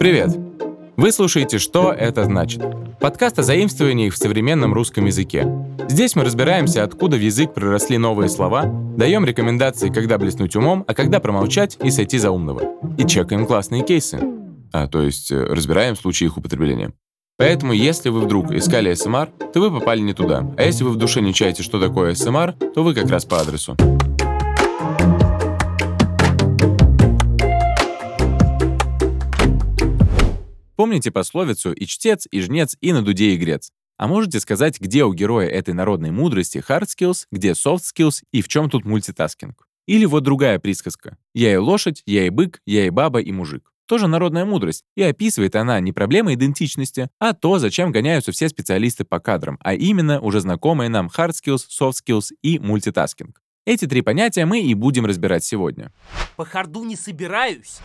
Привет! Вы слушаете «Что это значит?» Подкаст о заимствованиях в современном русском языке. Здесь мы разбираемся, откуда в язык проросли новые слова, даем рекомендации, когда блеснуть умом, а когда промолчать и сойти за умного. И чекаем классные кейсы. А, то есть э, разбираем случаи их употребления. Поэтому, если вы вдруг искали СМР, то вы попали не туда. А если вы в душе не чаете, что такое СМР, то вы как раз по адресу. Помните пословицу «И чтец, и жнец, и на дуде игрец». А можете сказать, где у героя этой народной мудрости hard skills, где soft skills и в чем тут мультитаскинг? Или вот другая присказка. «Я и лошадь, я и бык, я и баба, и мужик». Тоже народная мудрость, и описывает она не проблемы идентичности, а то, зачем гоняются все специалисты по кадрам, а именно уже знакомые нам hard skills, soft skills и мультитаскинг. Эти три понятия мы и будем разбирать сегодня. По харду не собираюсь.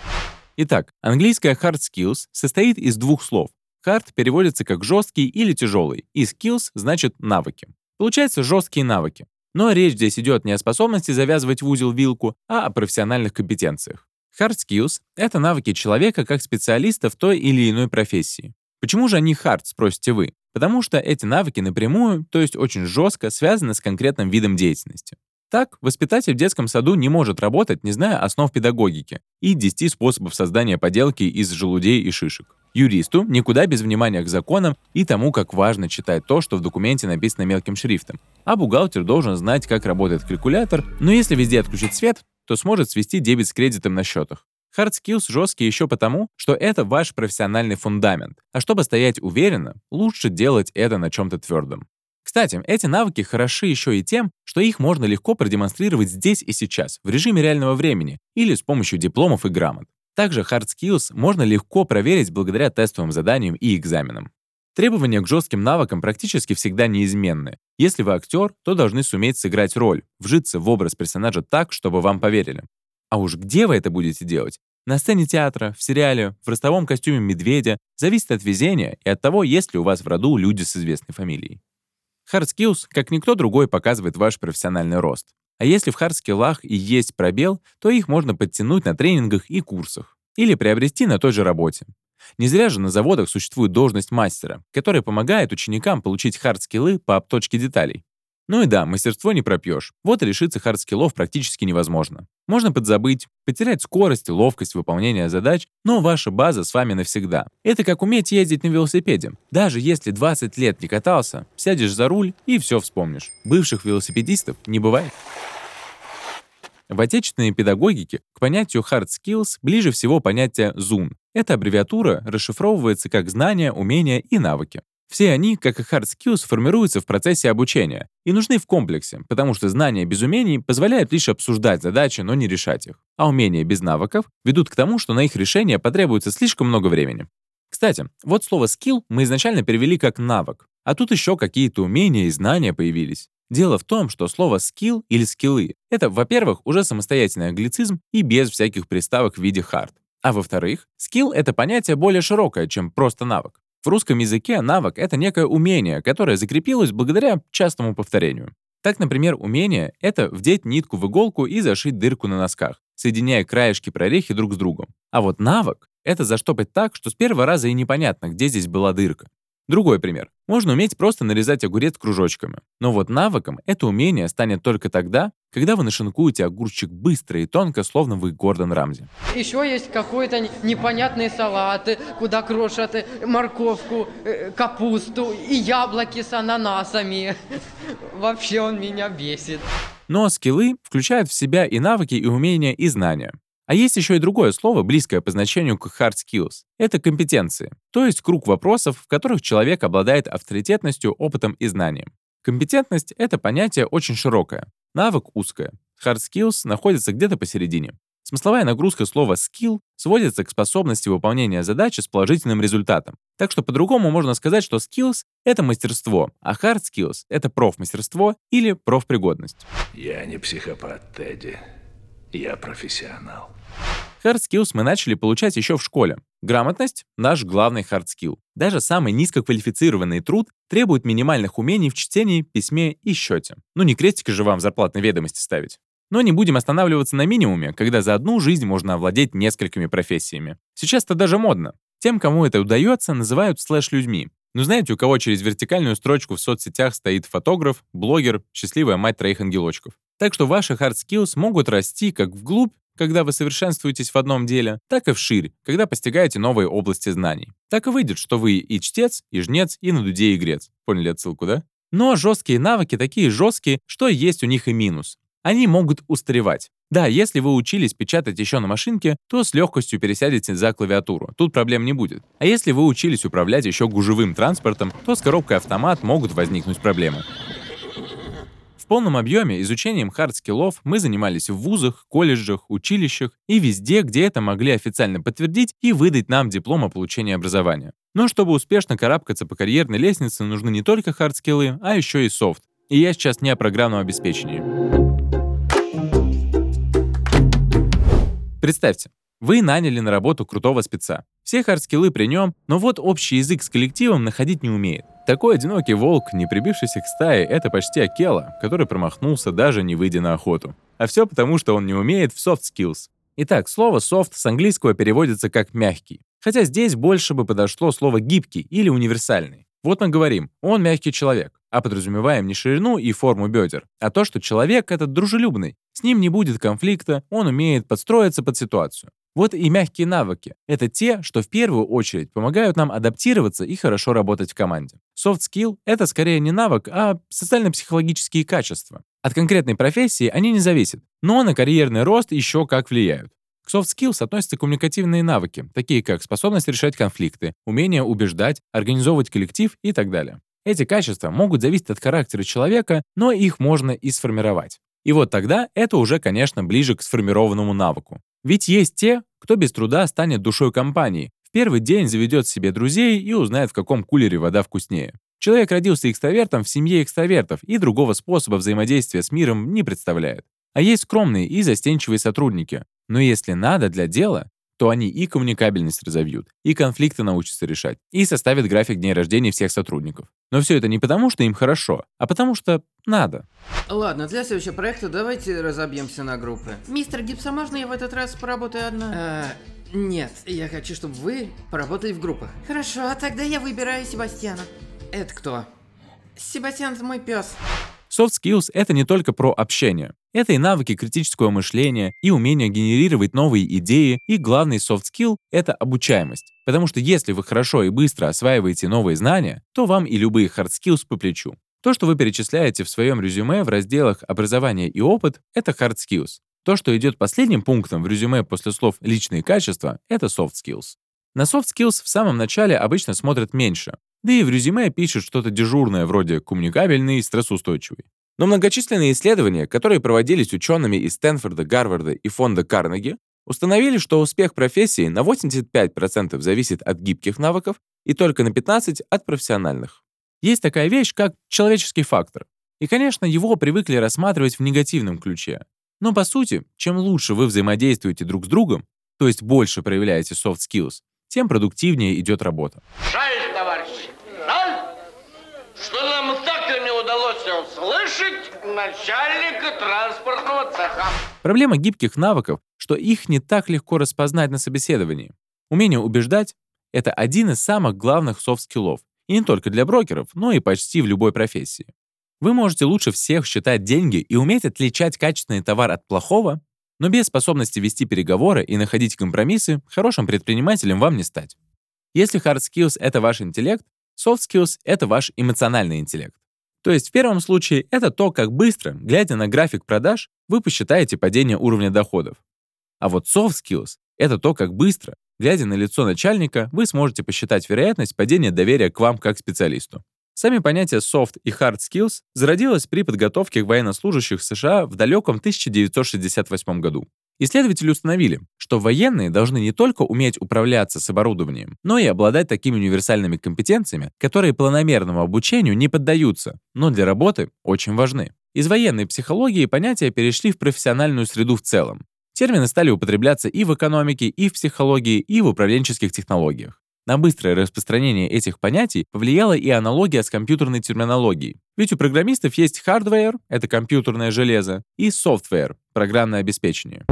Итак, английское hard skills состоит из двух слов. Hard переводится как жесткий или тяжелый, и skills значит навыки. Получается жесткие навыки. Но речь здесь идет не о способности завязывать в узел вилку, а о профессиональных компетенциях. Hard skills — это навыки человека как специалиста в той или иной профессии. Почему же они hard, спросите вы? Потому что эти навыки напрямую, то есть очень жестко, связаны с конкретным видом деятельности. Так, воспитатель в детском саду не может работать, не зная основ педагогики и 10 способов создания поделки из желудей и шишек. Юристу никуда без внимания к законам и тому, как важно читать то, что в документе написано мелким шрифтом. А бухгалтер должен знать, как работает калькулятор, но если везде отключить свет, то сможет свести дебет с кредитом на счетах. Hard skills жесткие еще потому, что это ваш профессиональный фундамент. А чтобы стоять уверенно, лучше делать это на чем-то твердом. Кстати, эти навыки хороши еще и тем, что их можно легко продемонстрировать здесь и сейчас, в режиме реального времени, или с помощью дипломов и грамот. Также hard skills можно легко проверить благодаря тестовым заданиям и экзаменам. Требования к жестким навыкам практически всегда неизменны. Если вы актер, то должны суметь сыграть роль, вжиться в образ персонажа так, чтобы вам поверили. А уж где вы это будете делать? На сцене театра, в сериале, в ростовом костюме медведя зависит от везения и от того, есть ли у вас в роду люди с известной фамилией. Hard Skills, как никто другой, показывает ваш профессиональный рост. А если в хардскиллах и есть пробел, то их можно подтянуть на тренингах и курсах. Или приобрести на той же работе. Не зря же на заводах существует должность мастера, которая помогает ученикам получить хардскиллы по обточке деталей. Ну и да, мастерство не пропьешь. Вот и лишиться хардскиллов практически невозможно. Можно подзабыть, потерять скорость и ловкость выполнения задач, но ваша база с вами навсегда. Это как уметь ездить на велосипеде. Даже если 20 лет не катался, сядешь за руль и все вспомнишь. Бывших велосипедистов не бывает. В отечественной педагогике к понятию hard skills ближе всего понятие ZUN. Эта аббревиатура расшифровывается как знания, умения и навыки. Все они, как и hard skills, формируются в процессе обучения и нужны в комплексе, потому что знания без умений позволяют лишь обсуждать задачи, но не решать их. А умения без навыков ведут к тому, что на их решение потребуется слишком много времени. Кстати, вот слово skill мы изначально перевели как навык, а тут еще какие-то умения и знания появились. Дело в том, что слово skill или скиллы — это, во-первых, уже самостоятельный англицизм и без всяких приставок в виде hard. А во-вторых, skill — это понятие более широкое, чем просто навык. В русском языке навык — это некое умение, которое закрепилось благодаря частому повторению. Так, например, умение — это вдеть нитку в иголку и зашить дырку на носках, соединяя краешки прорехи друг с другом. А вот навык — это заштопать так, что с первого раза и непонятно, где здесь была дырка. Другой пример. Можно уметь просто нарезать огурец кружочками. Но вот навыком это умение станет только тогда, когда вы нашинкуете огурчик быстро и тонко, словно вы Гордон Рамзи. Еще есть какой-то непонятные салаты, куда крошат морковку, э, капусту и яблоки с ананасами. Вообще он меня бесит. Но скиллы включают в себя и навыки, и умения, и знания. А есть еще и другое слово, близкое по значению к hard skills. Это компетенции, то есть круг вопросов, в которых человек обладает авторитетностью, опытом и знанием. Компетентность — это понятие очень широкое, навык — узкое. Hard skills находится где-то посередине. Смысловая нагрузка слова skill сводится к способности выполнения задачи с положительным результатом. Так что по-другому можно сказать, что skills — это мастерство, а hard skills — это профмастерство или профпригодность. Я не психопат, Тедди. Я профессионал. Hard skills мы начали получать еще в школе. Грамотность — наш главный hard skill. Даже самый низкоквалифицированный труд требует минимальных умений в чтении, письме и счете. Ну не крестики же вам зарплатной ведомости ставить. Но не будем останавливаться на минимуме, когда за одну жизнь можно овладеть несколькими профессиями. Сейчас это даже модно. Тем, кому это удается, называют слэш-людьми. Ну знаете, у кого через вертикальную строчку в соцсетях стоит фотограф, блогер, счастливая мать троих ангелочков. Так что ваши hard skills могут расти как вглубь, когда вы совершенствуетесь в одном деле, так и вширь, когда постигаете новые области знаний. Так и выйдет, что вы и чтец, и жнец, и на дуде игрец. Поняли отсылку, да? Но жесткие навыки такие жесткие, что есть у них и минус. Они могут устаревать. Да, если вы учились печатать еще на машинке, то с легкостью пересядете за клавиатуру. Тут проблем не будет. А если вы учились управлять еще гужевым транспортом, то с коробкой автомат могут возникнуть проблемы. В полном объеме изучением хард-скиллов мы занимались в вузах, колледжах, училищах и везде, где это могли официально подтвердить и выдать нам диплом о получении образования. Но чтобы успешно карабкаться по карьерной лестнице, нужны не только хард-скиллы, а еще и софт. И я сейчас не о программном обеспечении. Представьте, вы наняли на работу крутого спеца. Все хардскиллы при нем, но вот общий язык с коллективом находить не умеет. Такой одинокий волк, не прибившийся к стае, это почти Акела, который промахнулся даже не выйдя на охоту. А все потому, что он не умеет в soft skills. Итак, слово soft с английского переводится как мягкий. Хотя здесь больше бы подошло слово гибкий или универсальный. Вот мы говорим, он мягкий человек, а подразумеваем не ширину и форму бедер, а то, что человек этот дружелюбный, с ним не будет конфликта, он умеет подстроиться под ситуацию. Вот и мягкие навыки. Это те, что в первую очередь помогают нам адаптироваться и хорошо работать в команде. Soft skill — это скорее не навык, а социально-психологические качества. От конкретной профессии они не зависят, но на карьерный рост еще как влияют. К soft skills относятся коммуникативные навыки, такие как способность решать конфликты, умение убеждать, организовывать коллектив и так далее. Эти качества могут зависеть от характера человека, но их можно и сформировать. И вот тогда это уже, конечно, ближе к сформированному навыку. Ведь есть те, кто без труда станет душой компании, в первый день заведет себе друзей и узнает, в каком кулере вода вкуснее. Человек родился экстравертом в семье экстравертов и другого способа взаимодействия с миром не представляет. А есть скромные и застенчивые сотрудники. Но если надо для дела, то они и коммуникабельность разовьют, и конфликты научатся решать, и составят график дней рождения всех сотрудников. Но все это не потому, что им хорошо, а потому что надо. Ладно, для следующего проекта давайте разобьемся на группы. Мистер Гибсон, можно я в этот раз поработаю одна? А, нет, я хочу, чтобы вы поработали в группах. Хорошо, а тогда я выбираю Себастьяна. Это кто? Себастьян это мой пес. Soft skills — это не только про общение. Это и навыки критического мышления, и умение генерировать новые идеи, и главный soft skill — это обучаемость. Потому что если вы хорошо и быстро осваиваете новые знания, то вам и любые hard skills по плечу. То, что вы перечисляете в своем резюме в разделах «Образование и опыт» — это hard skills. То, что идет последним пунктом в резюме после слов «личные качества» — это soft skills. На soft skills в самом начале обычно смотрят меньше, да и в резюме пишут что-то дежурное вроде «коммуникабельный» и «стрессоустойчивый». Но многочисленные исследования, которые проводились учеными из Стэнфорда, Гарварда и фонда Карнеги, установили, что успех профессии на 85% зависит от гибких навыков и только на 15% от профессиональных. Есть такая вещь, как человеческий фактор. И, конечно, его привыкли рассматривать в негативном ключе. Но, по сути, чем лучше вы взаимодействуете друг с другом, то есть больше проявляете soft skills, тем продуктивнее идет работа. Жаль, товарищи, жаль, что нам так и не удалось услышать начальника транспортного цеха. Проблема гибких навыков, что их не так легко распознать на собеседовании. Умение убеждать — это один из самых главных софт-скиллов, и не только для брокеров, но и почти в любой профессии. Вы можете лучше всех считать деньги и уметь отличать качественный товар от плохого, но без способности вести переговоры и находить компромиссы, хорошим предпринимателем вам не стать. Если hard skills — это ваш интеллект, soft skills — это ваш эмоциональный интеллект. То есть в первом случае это то, как быстро, глядя на график продаж, вы посчитаете падение уровня доходов. А вот soft skills — это то, как быстро, глядя на лицо начальника, вы сможете посчитать вероятность падения доверия к вам как специалисту. Сами понятия soft и hard skills зародилось при подготовке военнослужащих США в далеком 1968 году. Исследователи установили, что военные должны не только уметь управляться с оборудованием, но и обладать такими универсальными компетенциями, которые планомерному обучению не поддаются, но для работы очень важны. Из военной психологии понятия перешли в профессиональную среду в целом. Термины стали употребляться и в экономике, и в психологии, и в управленческих технологиях. На быстрое распространение этих понятий повлияла и аналогия с компьютерной терминологией. Ведь у программистов есть hardware — это компьютерное железо, и software — программное обеспечение.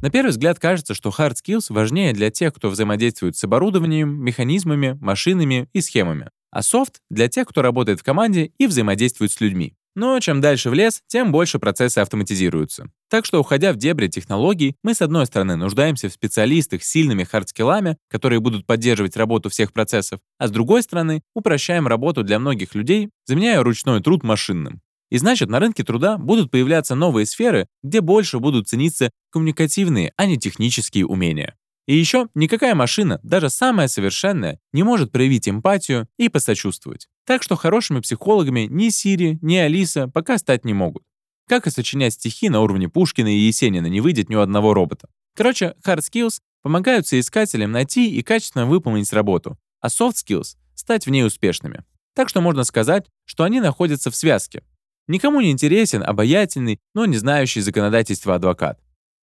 На первый взгляд кажется, что hard skills важнее для тех, кто взаимодействует с оборудованием, механизмами, машинами и схемами, а soft — для тех, кто работает в команде и взаимодействует с людьми. Но чем дальше в лес, тем больше процессы автоматизируются. Так что, уходя в дебри технологий, мы, с одной стороны, нуждаемся в специалистах с сильными хардскиллами, которые будут поддерживать работу всех процессов, а с другой стороны, упрощаем работу для многих людей, заменяя ручной труд машинным. И значит, на рынке труда будут появляться новые сферы, где больше будут цениться коммуникативные, а не технические умения. И еще никакая машина, даже самая совершенная, не может проявить эмпатию и посочувствовать. Так что хорошими психологами ни Сири, ни Алиса пока стать не могут. Как и сочинять стихи на уровне Пушкина и Есенина не выйдет ни у одного робота. Короче, hard skills помогают соискателям найти и качественно выполнить работу, а soft skills — стать в ней успешными. Так что можно сказать, что они находятся в связке. Никому не интересен обаятельный, но не знающий законодательства адвокат.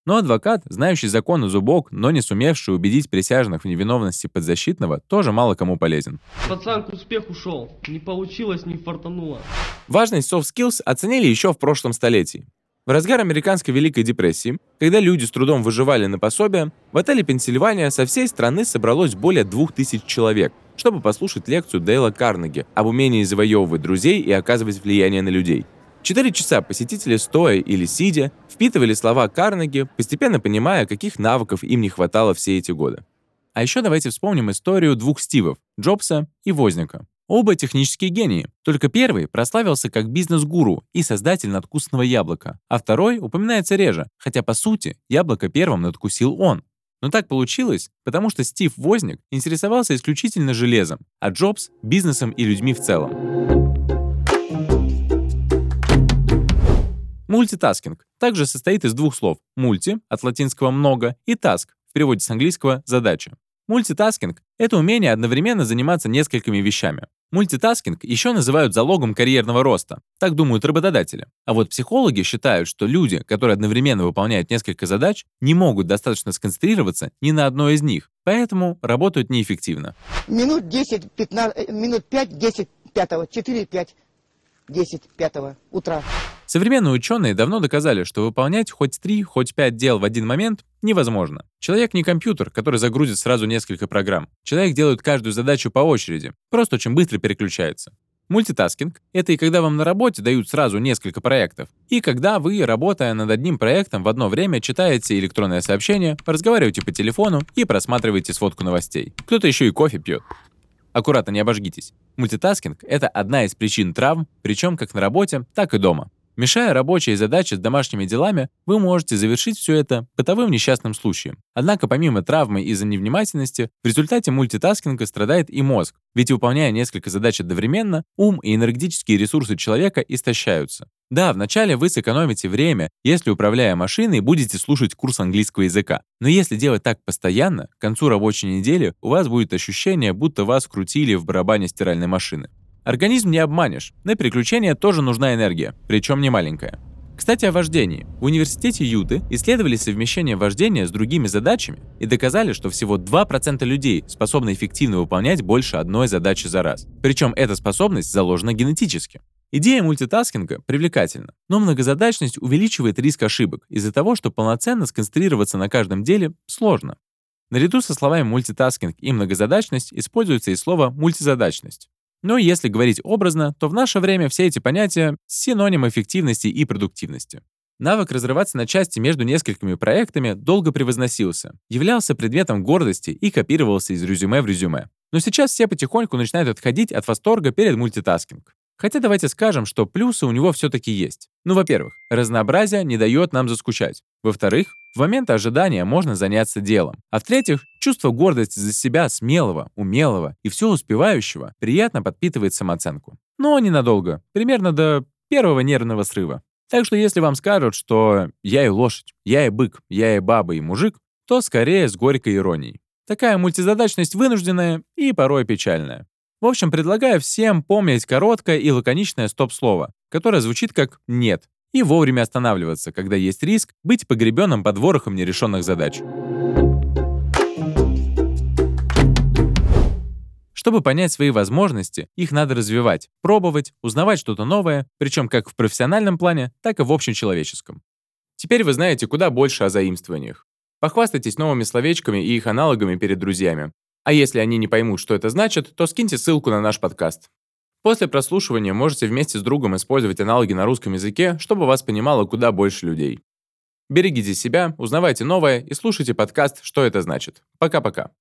Но адвокат, знающий закон на зубок, но не сумевший убедить присяжных в невиновности подзащитного, тоже мало кому полезен. Пацан к успеху шел. Не получилось, не фартануло. Важность soft skills оценили еще в прошлом столетии. В разгар американской Великой депрессии, когда люди с трудом выживали на пособие, в отеле Пенсильвания со всей страны собралось более 2000 человек, чтобы послушать лекцию Дейла Карнеги об умении завоевывать друзей и оказывать влияние на людей – Четыре часа посетители, стоя или сидя, впитывали слова Карнеги, постепенно понимая, каких навыков им не хватало все эти годы. А еще давайте вспомним историю двух Стивов — Джобса и Возника. Оба технические гении, только первый прославился как бизнес-гуру и создатель надкусного яблока, а второй упоминается реже, хотя, по сути, яблоко первым надкусил он. Но так получилось, потому что Стив Возник интересовался исключительно железом, а Джобс — бизнесом и людьми в целом. Мультитаскинг также состоит из двух слов «multi» от латинского «много» и «task» в переводе с английского «задача». Мультитаскинг — это умение одновременно заниматься несколькими вещами. Мультитаскинг еще называют залогом карьерного роста, так думают работодатели. А вот психологи считают, что люди, которые одновременно выполняют несколько задач, не могут достаточно сконцентрироваться ни на одной из них, поэтому работают неэффективно. Минут 10, 15, минут 5, 10, 5, 4, 5, 10, 5 утра. Современные ученые давно доказали, что выполнять хоть три, хоть пять дел в один момент невозможно. Человек не компьютер, который загрузит сразу несколько программ. Человек делает каждую задачу по очереди, просто очень быстро переключается. Мультитаскинг — это и когда вам на работе дают сразу несколько проектов, и когда вы, работая над одним проектом, в одно время читаете электронное сообщение, разговариваете по телефону и просматриваете сводку новостей. Кто-то еще и кофе пьет. Аккуратно не обожгитесь. Мультитаскинг — это одна из причин травм, причем как на работе, так и дома. Мешая рабочие задачи с домашними делами, вы можете завершить все это бытовым несчастным случаем. Однако помимо травмы из-за невнимательности, в результате мультитаскинга страдает и мозг, ведь выполняя несколько задач одновременно, ум и энергетические ресурсы человека истощаются. Да, вначале вы сэкономите время, если, управляя машиной, будете слушать курс английского языка. Но если делать так постоянно, к концу рабочей недели у вас будет ощущение, будто вас крутили в барабане стиральной машины. Организм не обманешь. На переключение тоже нужна энергия, причем не маленькая. Кстати, о вождении. В университете Юты исследовали совмещение вождения с другими задачами и доказали, что всего 2% людей способны эффективно выполнять больше одной задачи за раз. Причем эта способность заложена генетически. Идея мультитаскинга привлекательна, но многозадачность увеличивает риск ошибок из-за того, что полноценно сконцентрироваться на каждом деле сложно. Наряду со словами мультитаскинг и многозадачность используется и слово мультизадачность. Но если говорить образно, то в наше время все эти понятия — синоним эффективности и продуктивности. Навык разрываться на части между несколькими проектами долго превозносился, являлся предметом гордости и копировался из резюме в резюме. Но сейчас все потихоньку начинают отходить от восторга перед мультитаскинг. Хотя давайте скажем, что плюсы у него все-таки есть. Ну, во-первых, разнообразие не дает нам заскучать. Во-вторых, в момент ожидания можно заняться делом. А в-третьих, чувство гордости за себя смелого, умелого и все успевающего приятно подпитывает самооценку. Но ненадолго, примерно до первого нервного срыва. Так что если вам скажут, что я и лошадь, я и бык, я и баба и мужик, то скорее с горькой иронией. Такая мультизадачность вынужденная и порой печальная. В общем, предлагаю всем помнить короткое и лаконичное стоп-слово, которое звучит как «нет», и вовремя останавливаться, когда есть риск быть погребенным под ворохом нерешенных задач. Чтобы понять свои возможности, их надо развивать, пробовать, узнавать что-то новое, причем как в профессиональном плане, так и в общечеловеческом. Теперь вы знаете куда больше о заимствованиях. Похвастайтесь новыми словечками и их аналогами перед друзьями. А если они не поймут, что это значит, то скиньте ссылку на наш подкаст. После прослушивания можете вместе с другом использовать аналоги на русском языке, чтобы вас понимало куда больше людей. Берегите себя, узнавайте новое и слушайте подкаст «Что это значит». Пока-пока.